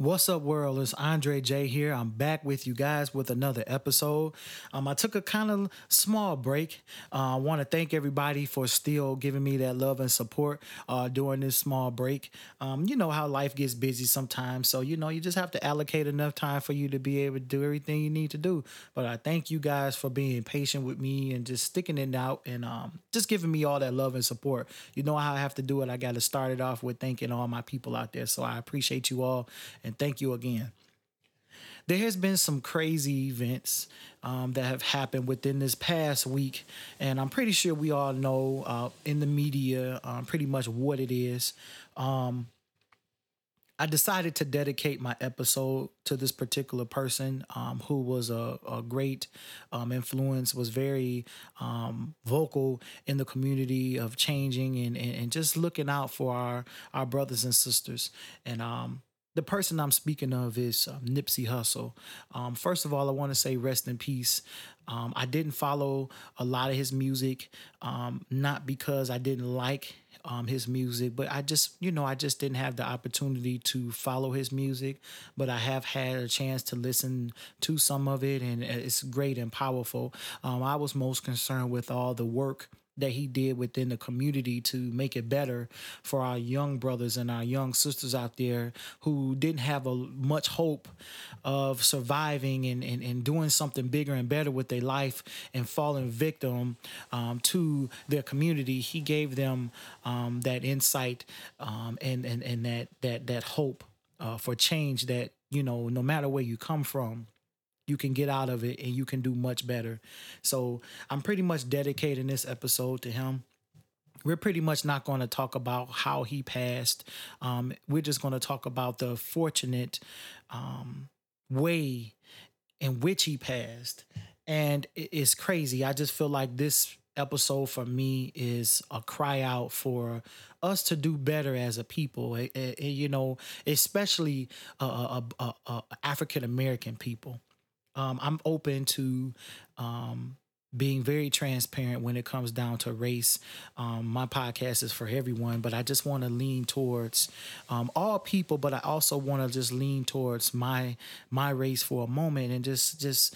What's up, world? It's Andre J here. I'm back with you guys with another episode. Um, I took a kind of small break. Uh, I want to thank everybody for still giving me that love and support uh, during this small break. Um, you know how life gets busy sometimes, so you know you just have to allocate enough time for you to be able to do everything you need to do. But I thank you guys for being patient with me and just sticking it out and um, just giving me all that love and support. You know how I have to do it. I got to start it off with thanking all my people out there. So I appreciate you all thank you again. There has been some crazy events um, that have happened within this past week, and I'm pretty sure we all know uh, in the media um, pretty much what it is. Um, I decided to dedicate my episode to this particular person um, who was a, a great um, influence, was very um, vocal in the community of changing and, and, and, just looking out for our, our brothers and sisters. And um, the person I'm speaking of is um, Nipsey Hussle. Um, first of all, I want to say rest in peace. Um, I didn't follow a lot of his music, um, not because I didn't like um, his music, but I just, you know, I just didn't have the opportunity to follow his music. But I have had a chance to listen to some of it, and it's great and powerful. Um, I was most concerned with all the work that he did within the community to make it better for our young brothers and our young sisters out there who didn't have a much hope of surviving and, and, and doing something bigger and better with their life and falling victim um, to their community. He gave them um, that insight um, and, and, and that, that, that hope uh, for change that, you know, no matter where you come from, you can get out of it and you can do much better. So I'm pretty much dedicating this episode to him. We're pretty much not going to talk about how he passed. Um, we're just going to talk about the fortunate um, way in which he passed. And it's crazy. I just feel like this episode for me is a cry out for us to do better as a people. you know, especially uh, uh, uh African American people um, I'm open to um, being very transparent when it comes down to race. Um, my podcast is for everyone, but I just want to lean towards um, all people. But I also want to just lean towards my my race for a moment and just just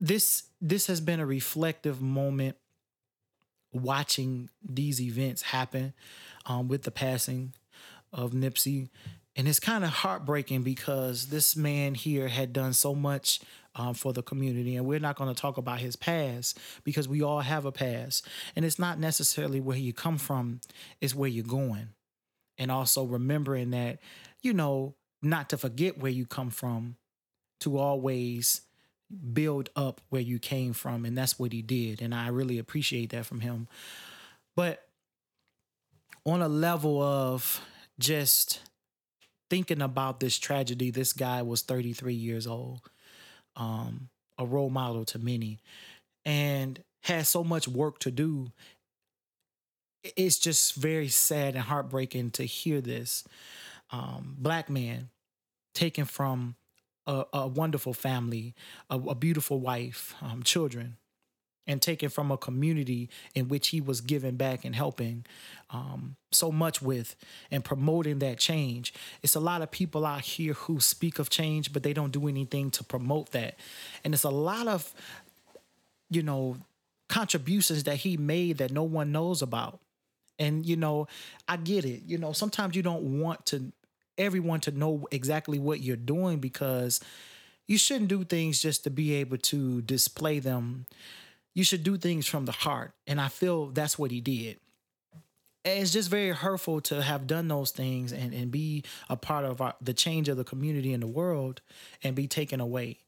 this this has been a reflective moment watching these events happen um, with the passing of Nipsey and it's kind of heartbreaking because this man here had done so much um, for the community. And we're not going to talk about his past because we all have a past. And it's not necessarily where you come from, it's where you're going. And also remembering that, you know, not to forget where you come from, to always build up where you came from. And that's what he did. And I really appreciate that from him. But on a level of just thinking about this tragedy, this guy was 33 years old, um, a role model to many, and had so much work to do. It's just very sad and heartbreaking to hear this. Um, black man taken from a, a wonderful family, a, a beautiful wife, um, children, and taken from a community in which he was giving back and helping um, so much with and promoting that change. It's a lot of people out here who speak of change, but they don't do anything to promote that. And it's a lot of, you know, contributions that he made that no one knows about. And, you know, I get it. You know, sometimes you don't want to everyone to know exactly what you're doing because you shouldn't do things just to be able to display them you should do things from the heart. And I feel that's what he did. And it's just very hurtful to have done those things and, and be a part of our, the change of the community in the world and be taken away.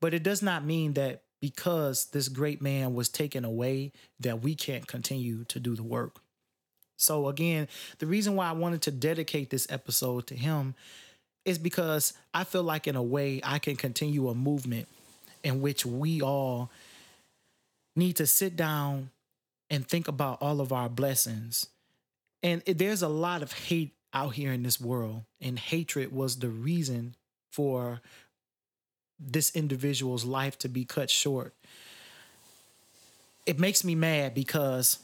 But it does not mean that because this great man was taken away that we can't continue to do the work. So again, the reason why I wanted to dedicate this episode to him is because I feel like in a way I can continue a movement in which we all need to sit down and think about all of our blessings. And there's a lot of hate out here in this world, and hatred was the reason for this individual's life to be cut short. It makes me mad because,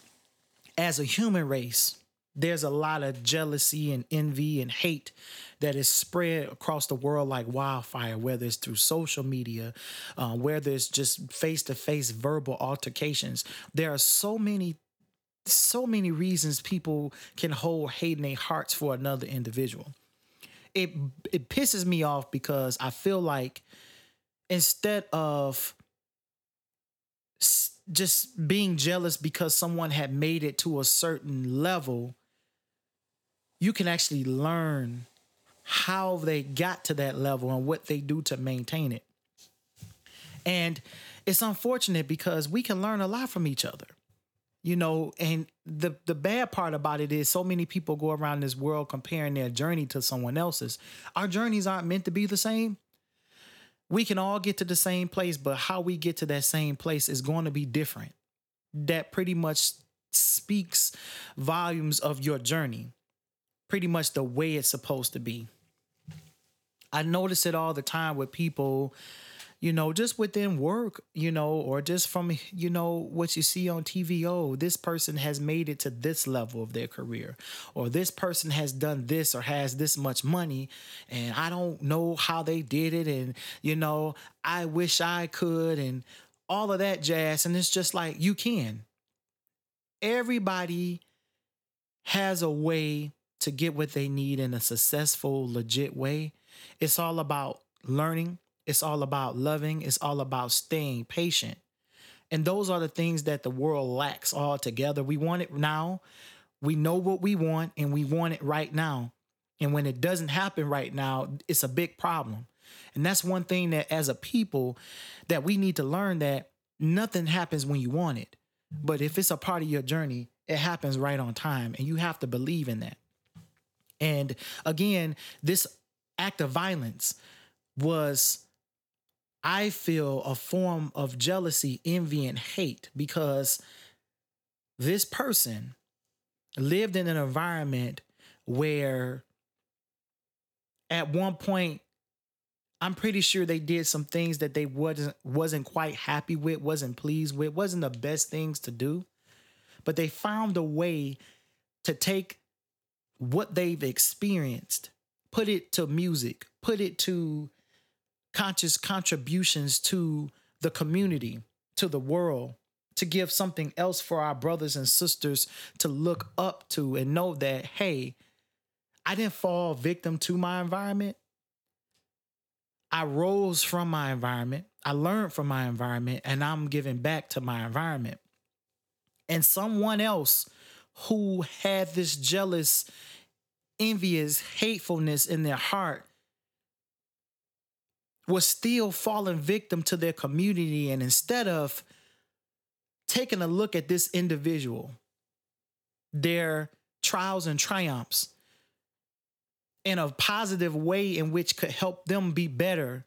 as a human race, there's a lot of jealousy and envy and hate that is spread across the world like wildfire, whether it's through social media, uh, whether it's just face to face verbal altercations. There are so many, so many reasons people can hold hate in their hearts for another individual. It it pisses me off because I feel like instead of just being jealous because someone had made it to a certain level, you can actually learn how they got to that level and what they do to maintain it. And it's unfortunate because we can learn a lot from each other. You know, and the the bad part about it is so many people go around this world comparing their journey to someone else's. Our journeys aren't meant to be the same. We can all get to the same place, but how we get to that same place is going to be different. That pretty much speaks volumes of your journey pretty much the way it's supposed to be. I notice it all the time with people, you know, just within work, you know, or just from, you know, what you see on TV. Oh, this person has made it to this level of their career, or this person has done this or has this much money, and I don't know how they did it. And, you know, I wish I could, and all of that jazz. And it's just like, you can. Everybody has a way to get what they need in a successful, legit way. It's all about learning, it's all about loving, it's all about staying patient. And those are the things that the world lacks altogether. We want it now. We know what we want and we want it right now. And when it doesn't happen right now, it's a big problem. And that's one thing that as a people that we need to learn that nothing happens when you want it. But if it's a part of your journey, it happens right on time and you have to believe in that. And again, this act of violence was, I feel, a form of jealousy, envy, and hate because this person lived in an environment where at one point I'm pretty sure they did some things that they wasn't wasn't quite happy with, wasn't pleased with, wasn't the best things to do. But they found a way to take what they've experienced, put it to music, put it to conscious contributions to the community, to the world, to give something else for our brothers and sisters to look up to and know that, hey, I didn't fall victim to my environment. I rose from my environment. I learned from my environment and I'm giving back to my environment. And someone else who had this jealous, envious hatefulness in their heart was still falling victim to their community. And instead of taking a look at this individual, their trials and triumphs, in a positive way in which could help them be better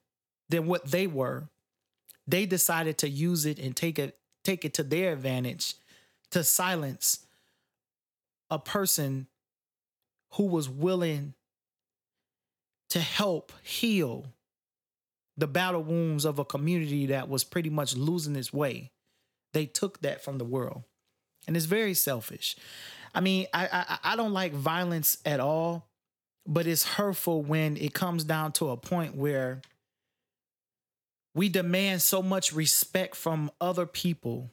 than what they were, they decided to use it and take it take it to their advantage to silence a person who was willing to help heal the battle wounds of a community that was pretty much losing its way. They took that from the world. And it's very selfish. I mean, I, I I don't like violence at all, but it's hurtful when it comes down to a point where we demand so much respect from other people,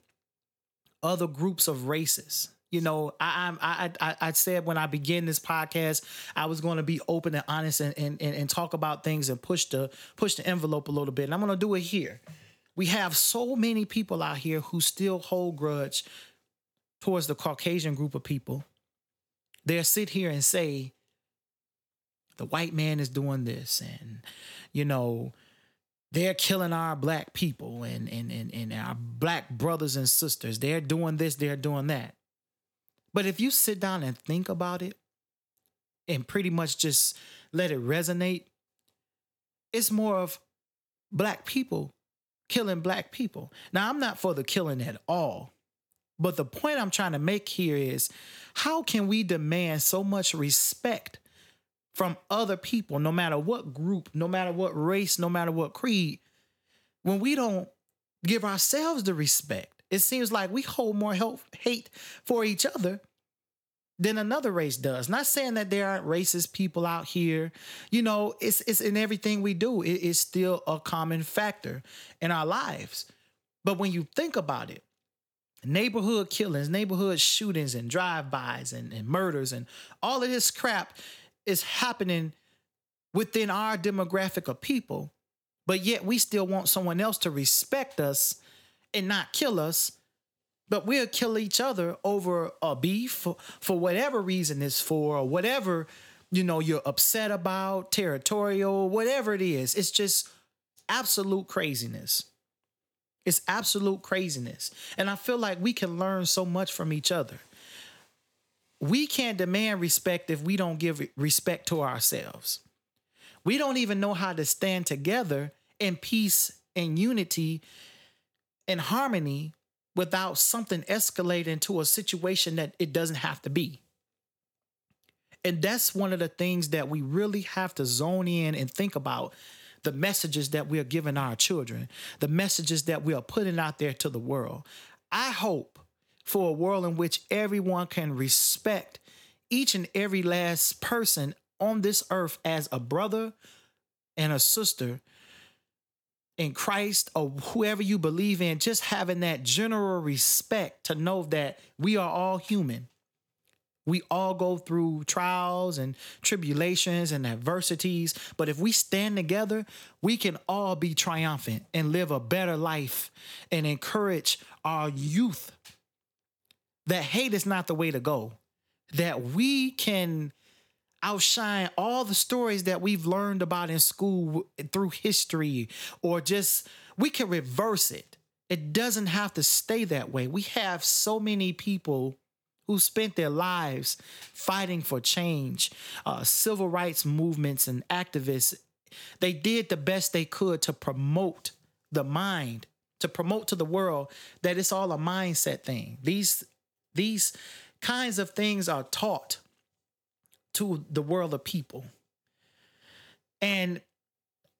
other groups of races, you know, I I I I said when I began this podcast, I was going to be open and honest and, and and and talk about things and push the push the envelope a little bit. And I'm going to do it here. We have so many people out here who still hold grudge towards the Caucasian group of people. They'll sit here and say, the white man is doing this, and you know, they're killing our black people and and and, and our black brothers and sisters. They're doing this, they're doing that. But if you sit down and think about it and pretty much just let it resonate, it's more of black people killing black people. Now, I'm not for the killing at all. But the point I'm trying to make here is how can we demand so much respect from other people, no matter what group, no matter what race, no matter what creed, when we don't give ourselves the respect? It seems like we hold more help, hate for each other than another race does. Not saying that there aren't racist people out here. You know, it's it's in everything we do. It is still a common factor in our lives. But when you think about it, neighborhood killings, neighborhood shootings, and drive-bys and, and murders and all of this crap is happening within our demographic of people. But yet we still want someone else to respect us and not kill us but we'll kill each other over a beef for, for whatever reason it's for or whatever you know you're upset about territorial whatever it is. It's just absolute craziness. It's absolute craziness. And i feel like we can learn so much from each other. We can't demand respect if we don't give respect to ourselves. We don't even know how to stand together in peace and unity and harmony without something escalating to a situation that it doesn't have to be. And that's one of the things that we really have to zone in and think about the messages that we are giving our children, the messages that we are putting out there to the world. I hope for a world in which everyone can respect each and every last person on this earth as a brother and a sister in Christ or whoever you believe in, just having that general respect to know that we are all human. We all go through trials and tribulations and adversities, but if we stand together, we can all be triumphant and live a better life and encourage our youth that hate is not the way to go, that we can outshine all the stories that we've learned about in school through history or just we can reverse it. It doesn't have to stay that way. We have so many people who spent their lives fighting for change uh, civil rights movements and activists. They did the best they could to promote the mind to promote to the world that it's all a mindset thing. These these kinds of things are taught to the world of people. And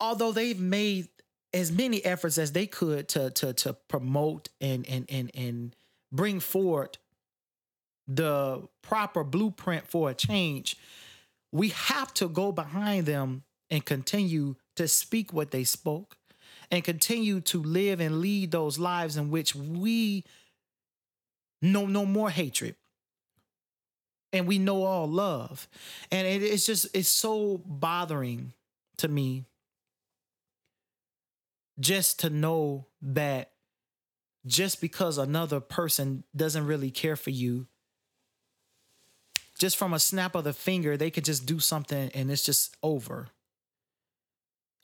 although they've made as many efforts as they could to to to promote and and and and bring forward the proper blueprint for a change, we have to go behind them and continue to speak what they spoke and continue to live and lead those lives in which we know no more hatred and we know all love. And it, it's just, it's so bothering to me just to know that just because another person doesn't really care for you, just from a snap of the finger, they could just do something and it's just over.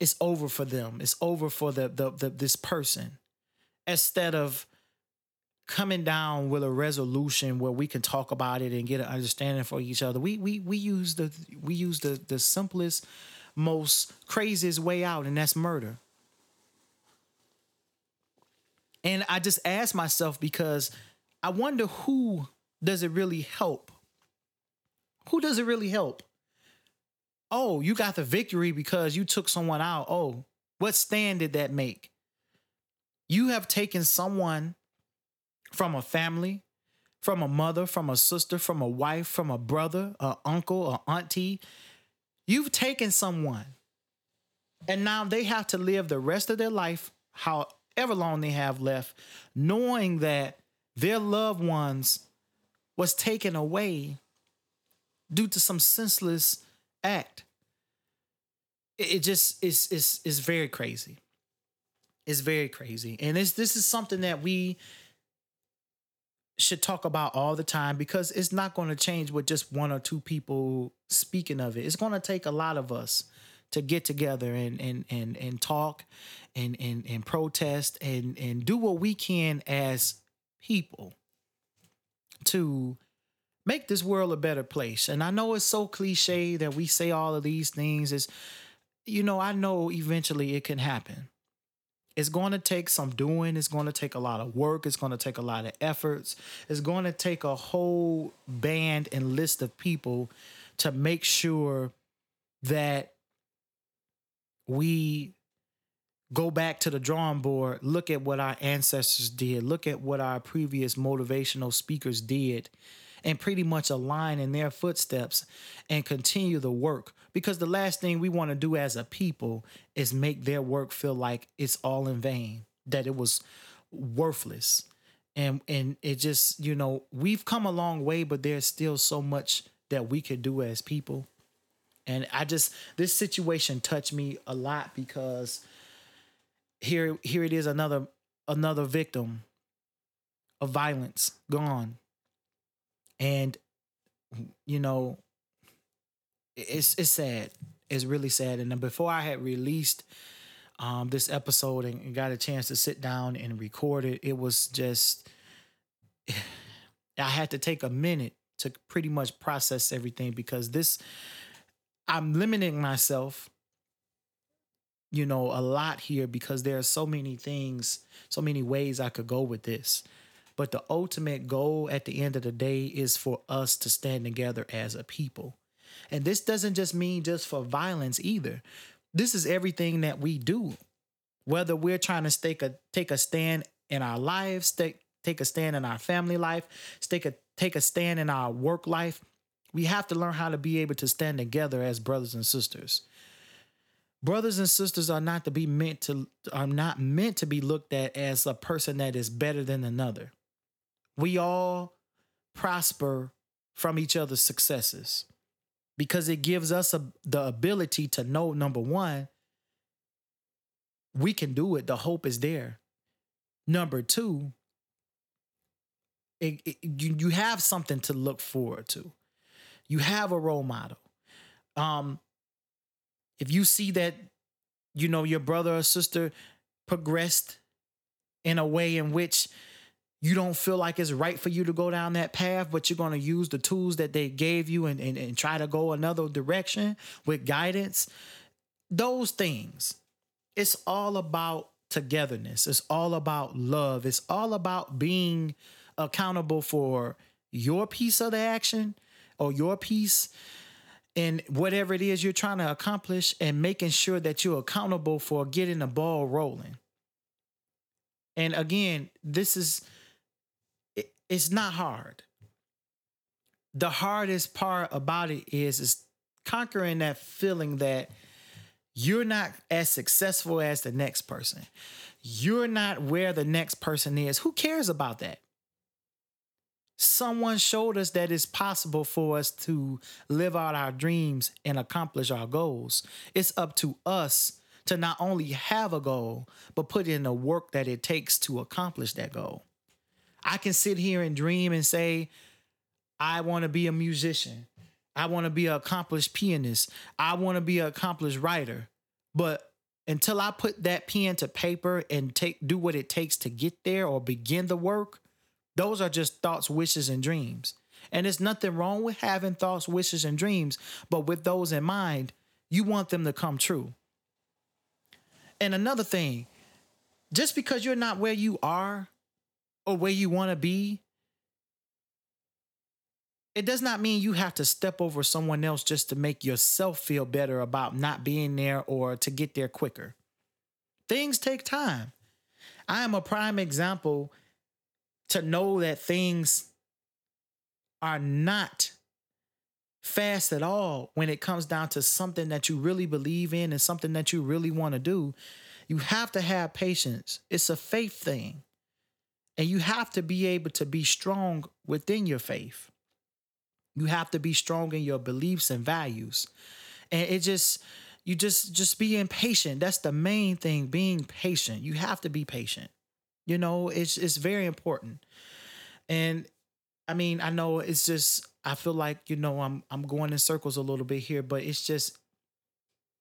It's over for them. It's over for the, the, the this person. Instead of coming down with a resolution where we can talk about it and get an understanding for each other. We we we use the we use the the simplest, most craziest way out, and that's murder. And I just ask myself because I wonder who does it really help? Who does it really help? Oh, you got the victory because you took someone out. Oh, what stand did that make? You have taken someone from a family, from a mother, from a sister, from a wife, from a brother, a uncle, a auntie. You've taken someone, and now they have to live the rest of their life, however long they have left, knowing that their loved ones was taken away due to some senseless act. It just is is is very crazy. It's very crazy, and this this is something that we should talk about all the time because it's not going to change with just one or two people speaking of it. It's going to take a lot of us to get together and and and and talk and and and protest and and do what we can as people to make this world a better place. And I know it's so cliche that we say all of these things is you know, I know eventually it can happen it's going to take some doing. It's going to take a lot of work. It's going to take a lot of efforts. It's going to take a whole band and list of people to make sure that we go back to the drawing board, look at what our ancestors did, look at what our previous motivational speakers did, and pretty much align in their footsteps and continue the work. Because the last thing we want to do as a people is make their work feel like it's all in vain, that it was worthless. And and it just, you know, we've come a long way, but there's still so much that we could do as people. And I just this situation touched me a lot because here here it is another another victim of violence gone. And you know, it's it's sad. It's really sad. And then before I had released um, this episode and got a chance to sit down and record it, it was just I had to take a minute to pretty much process everything because this I'm limiting myself you know a lot here because there are so many things so many ways I could go with this but the ultimate goal at the end of the day is for us to stand together as a people. And this doesn't just mean just for violence either. This is everything that we do. Whether we're trying to take a take a stand in our lives take take a stand in our family life a take a stand in our work life we have to learn how to be able to stand together as brothers and sisters. Brothers and sisters are not to be meant to are not meant to be looked at as a person that is better than another we all prosper from each other's successes because it gives us a, the ability to know number one we can do it. The hope is there. Number two it, it, you, you have something to look forward to. You have a role model. Um if you see that you know your brother or sister progressed in a way in which you don't feel like it's right for you to go down that path, but you're going to use the tools that they gave you and, and, and try to go another direction with guidance. Those things, it's all about togetherness. It's all about love. It's all about being accountable for your piece of the action or your piece in whatever it is you're trying to accomplish and making sure that you're accountable for getting the ball rolling. And again, this is it's not hard. The hardest part about it is is conquering that feeling that you're not as successful as the next person. You're not where the next person is. Who cares about that? Someone showed us that it's possible for us to live out our dreams and accomplish our goals. It's up to us to not only have a goal, but put in the work that it takes to accomplish that goal. I can sit here and dream and say, I want to be a musician. I want to be an accomplished pianist. I want to be an accomplished writer. But until I put that pen to paper and take do what it takes to get there or begin the work, those are just thoughts, wishes, and dreams. And there's nothing wrong with having thoughts, wishes, and dreams, but with those in mind, you want them to come true. And another thing, just because you're not where you are or where you want to be, it does not mean you have to step over someone else just to make yourself feel better about not being there or to get there quicker. Things take time. I am a prime example to know that things are not fast at all when it comes down to something that you really believe in and something that you really want to do. You have to have patience. It's a faith thing. And you have to be able to be strong within your faith. You have to be strong in your beliefs and values. And it just, you just, just being patient. That's the main thing, being patient. You have to be patient. You know, it's, it's very important. And I mean, I know it's just, I feel like, you know, I'm, I'm going in circles a little bit here, but it's just,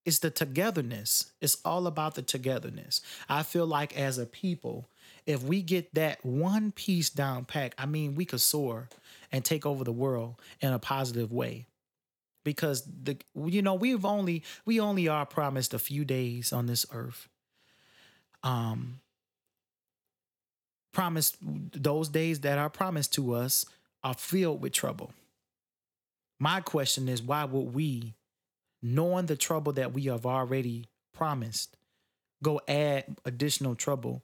it's the togetherness. It's all about the togetherness. I feel like as a people, if we get that one piece down pack, I mean, we could soar and take over the world in a positive way. Because the you know, we've only we only are promised a few days on this earth. Um promised those days that are promised to us are filled with trouble. My question is why would we knowing the trouble that we have already promised go add additional trouble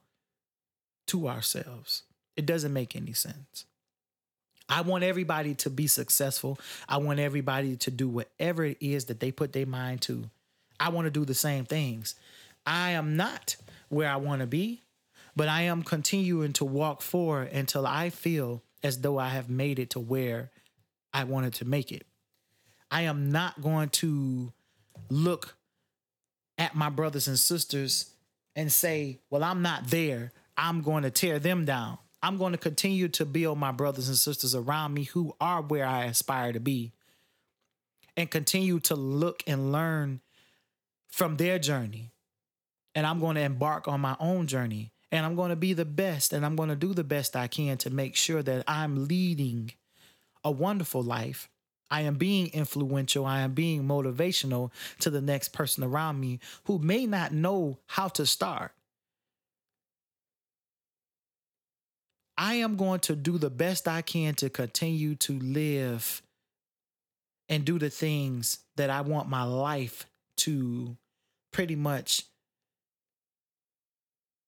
to ourselves. It doesn't make any sense. I want everybody to be successful. I want everybody to do whatever it is that they put their mind to. I want to do the same things. I am not where I want to be, but I am continuing to walk forward until I feel as though I have made it to where I wanted to make it. I am not going to look at my brothers and sisters and say, well, I'm not there. I'm going to tear them down. I'm going to continue to build my brothers and sisters around me who are where I aspire to be and continue to look and learn from their journey. And I'm going to embark on my own journey and I'm going to be the best and I'm going to do the best I can to make sure that I'm leading a wonderful life. I am being influential. I am being motivational to the next person around me who may not know how to start. I am going to do the best I can to continue to live and do the things that I want my life to pretty much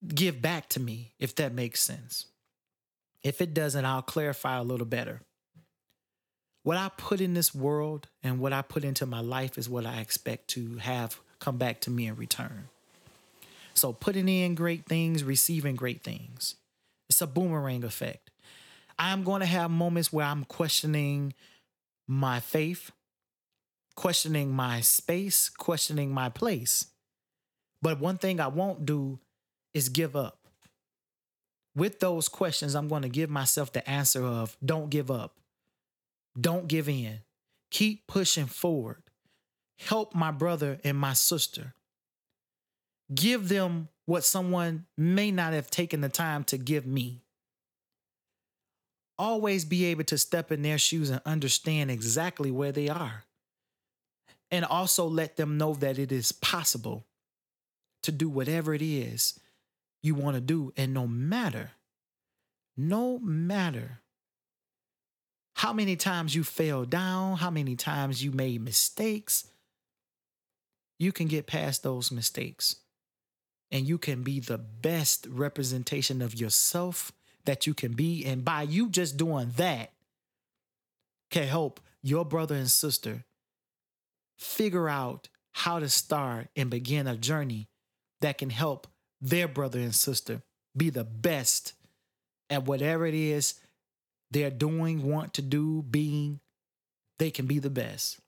give back to me, if that makes sense. If it doesn't, I'll clarify a little better. What I put in this world and what I put into my life is what I expect to have come back to me in return. So, putting in great things, receiving great things. It's a boomerang effect. I'm going to have moments where I'm questioning my faith, questioning my space, questioning my place. But one thing I won't do is give up. With those questions, I'm going to give myself the answer of don't give up. Don't give in. Keep pushing forward. Help my brother and my sister. Give them what someone may not have taken the time to give me. Always be able to step in their shoes and understand exactly where they are. And also let them know that it is possible to do whatever it is you want to do. And no matter, no matter how many times you fell down, how many times you made mistakes, you can get past those mistakes and you can be the best representation of yourself that you can be. And by you just doing that, can help your brother and sister figure out how to start and begin a journey that can help their brother and sister be the best at whatever it is they're doing, want to do, being. They can be the best.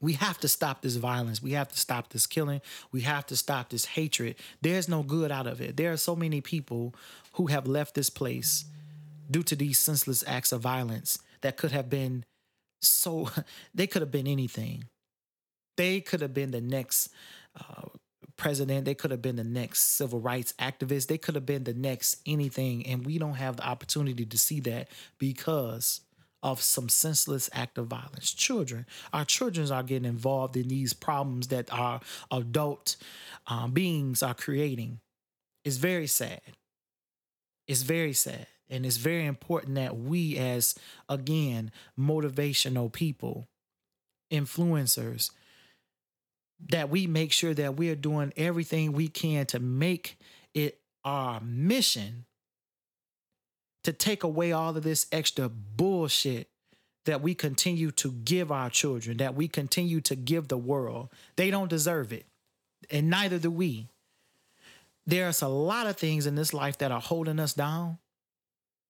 We have to stop this violence. We have to stop this killing. We have to stop this hatred. There's no good out of it. There are so many people who have left this place due to these senseless acts of violence that could have been so, they could have been anything. They could have been the next uh, president. They could have been the next civil rights activist. They could have been the next anything. And we don't have the opportunity to see that because of some senseless act of violence. Children, our children are getting involved in these problems that our adult um, beings are creating. It's very sad. It's very sad. And it's very important that we, as again, motivational people, influencers, that we make sure that we are doing everything we can to make it our mission to take away all of this extra bullshit that we continue to give our children, that we continue to give the world. They don't deserve it, and neither do we. There's a lot of things in this life that are holding us down.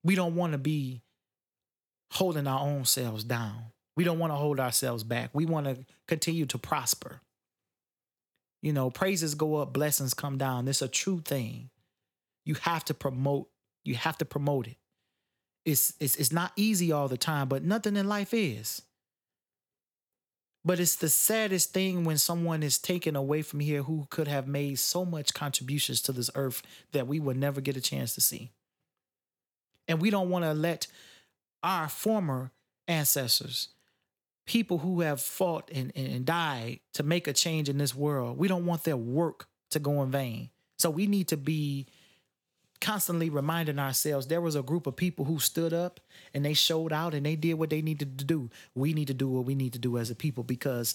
We don't want to be holding our own selves down. We don't want to hold ourselves back. We want to continue to prosper. You know, praises go up, blessings come down. It's a true thing. You have to promote, you have to promote it it's it's it's not easy all the time, but nothing in life is. But it's the saddest thing when someone is taken away from here who could have made so much contributions to this earth that we will never get a chance to see. And we don't want to let our former ancestors, people who have fought and, and died to make a change in this world, we don't want their work to go in vain. So we need to be constantly reminding ourselves there was a group of people who stood up and they showed out and they did what they needed to do. We need to do what we need to do as a people because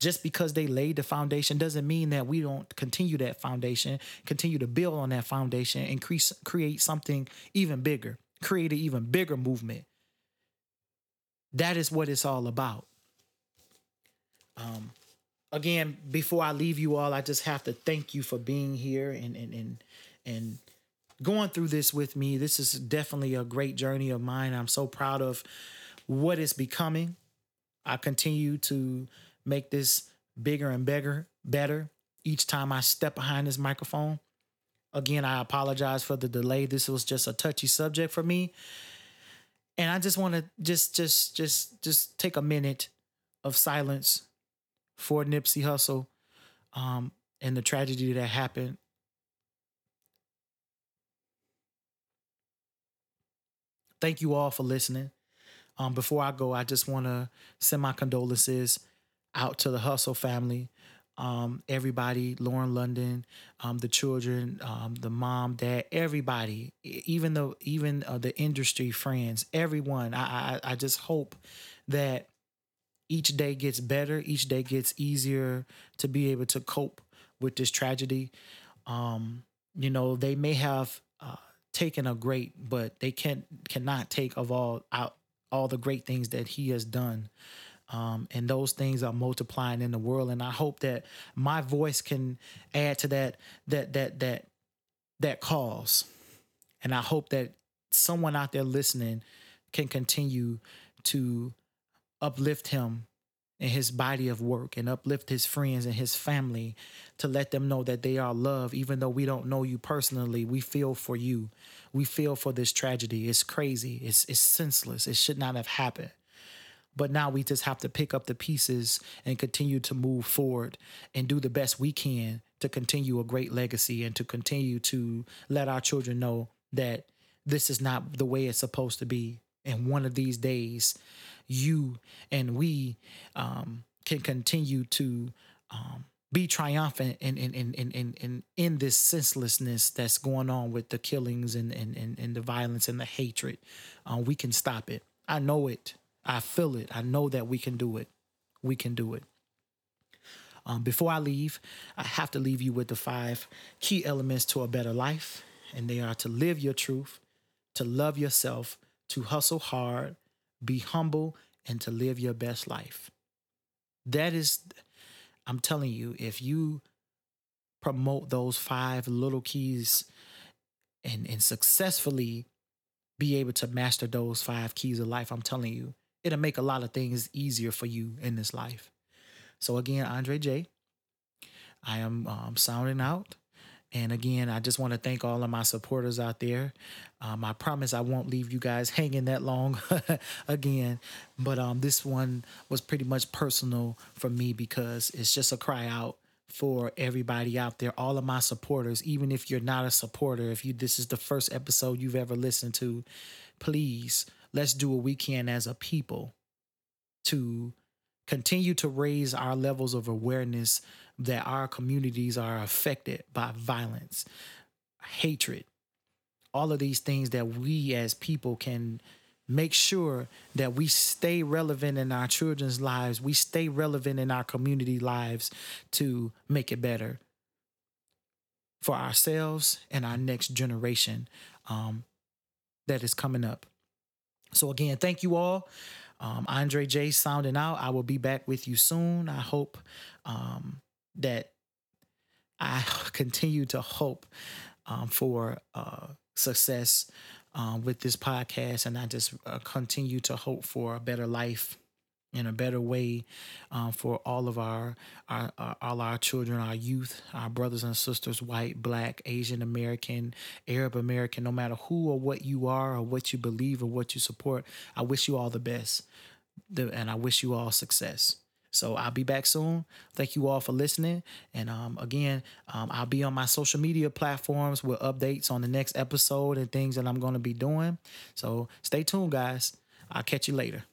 just because they laid the foundation doesn't mean that we don't continue that foundation, continue to build on that foundation, increase create something even bigger, create an even bigger movement. that is what it's all about. Um, again, before I leave you all, I just have to thank you for being here and and and and going through this with me. This is definitely a great journey of mine. I'm so proud of what it's becoming. I continue to make this bigger and bigger, better each time I step behind this microphone. Again, I apologize for the delay. This was just a touchy subject for me. And I just want to just just just just take a minute of silence for Nipsey Hussle um, and the tragedy that happened. Thank you all for listening. Um, before I go, I just want to send my condolences out to the Hussle family, um, everybody, Lauren London, um, the children, um, the mom, dad, everybody, even the even uh, the industry friends, everyone. I, I I just hope that each day gets better, each day gets easier to be able to cope with this tragedy. Um, you know, they may have uh, taken a great, but they can cannot take of all out all the great things that he has done. Um, and those things are multiplying in the world. And I hope that my voice can add to that that that that that cause. And I hope that someone out there listening can continue to uplift him in his body of work and uplift his friends and his family to let them know that they are loved even though we don't know you personally we feel for you. We feel for this tragedy. It's crazy. It's it's senseless. It should not have happened. But now we just have to pick up the pieces and continue to move forward and do the best we can to continue a great legacy and to continue to let our children know that this is not the way it's supposed to be. And one of these days you and we um, can continue to um, be triumphant in in, in, in, in, in in this senselessness that's going on with the killings and, and, and, and the violence and the hatred. Uh, we can stop it. I know it. I feel it. I know that we can do it. We can do it. Um, before I leave, I have to leave you with the five key elements to a better life. And they are to live your truth, to love yourself, to hustle hard, be humble, and to live your best life. That is, I'm telling you, if you promote those five little keys and, and successfully be able to master those five keys of life, I'm telling you, it'll make a lot of things easier for you in this life. So, again, Andre J, I am um, sounding out. And again, I just want to thank all of my supporters out there. Um, I promise I won't leave you guys hanging that long again. But um, this one was pretty much personal for me because it's just a cry out for everybody out there, all of my supporters, even if you're not a supporter, if you this is the first episode you've ever listened to, please let's do what we can as a people to continue to raise our levels of awareness that our communities are affected by violence, hatred, all of these things that we as people can make sure that we stay relevant in our children's lives, we stay relevant in our community lives to make it better for ourselves and our next generation um, that is coming up. So, again, thank you all. Um, Andre J sounding out. I will be back with you soon. I hope um, that I continue to hope um, for uh, success um, with this podcast, and I just uh, continue to hope for a better life in a better way um, for all of our, our, our, all our children, our youth, our brothers and sisters, white, black, Asian American, Arab American, no matter who or what you are or what you believe or what you support. I wish you all the best, and I wish you all success. So I'll be back soon. Thank you all for listening. And um, again, um, I'll be on my social media platforms with updates on the next episode and things that I'm going to be doing. So stay tuned, guys. I'll catch you later.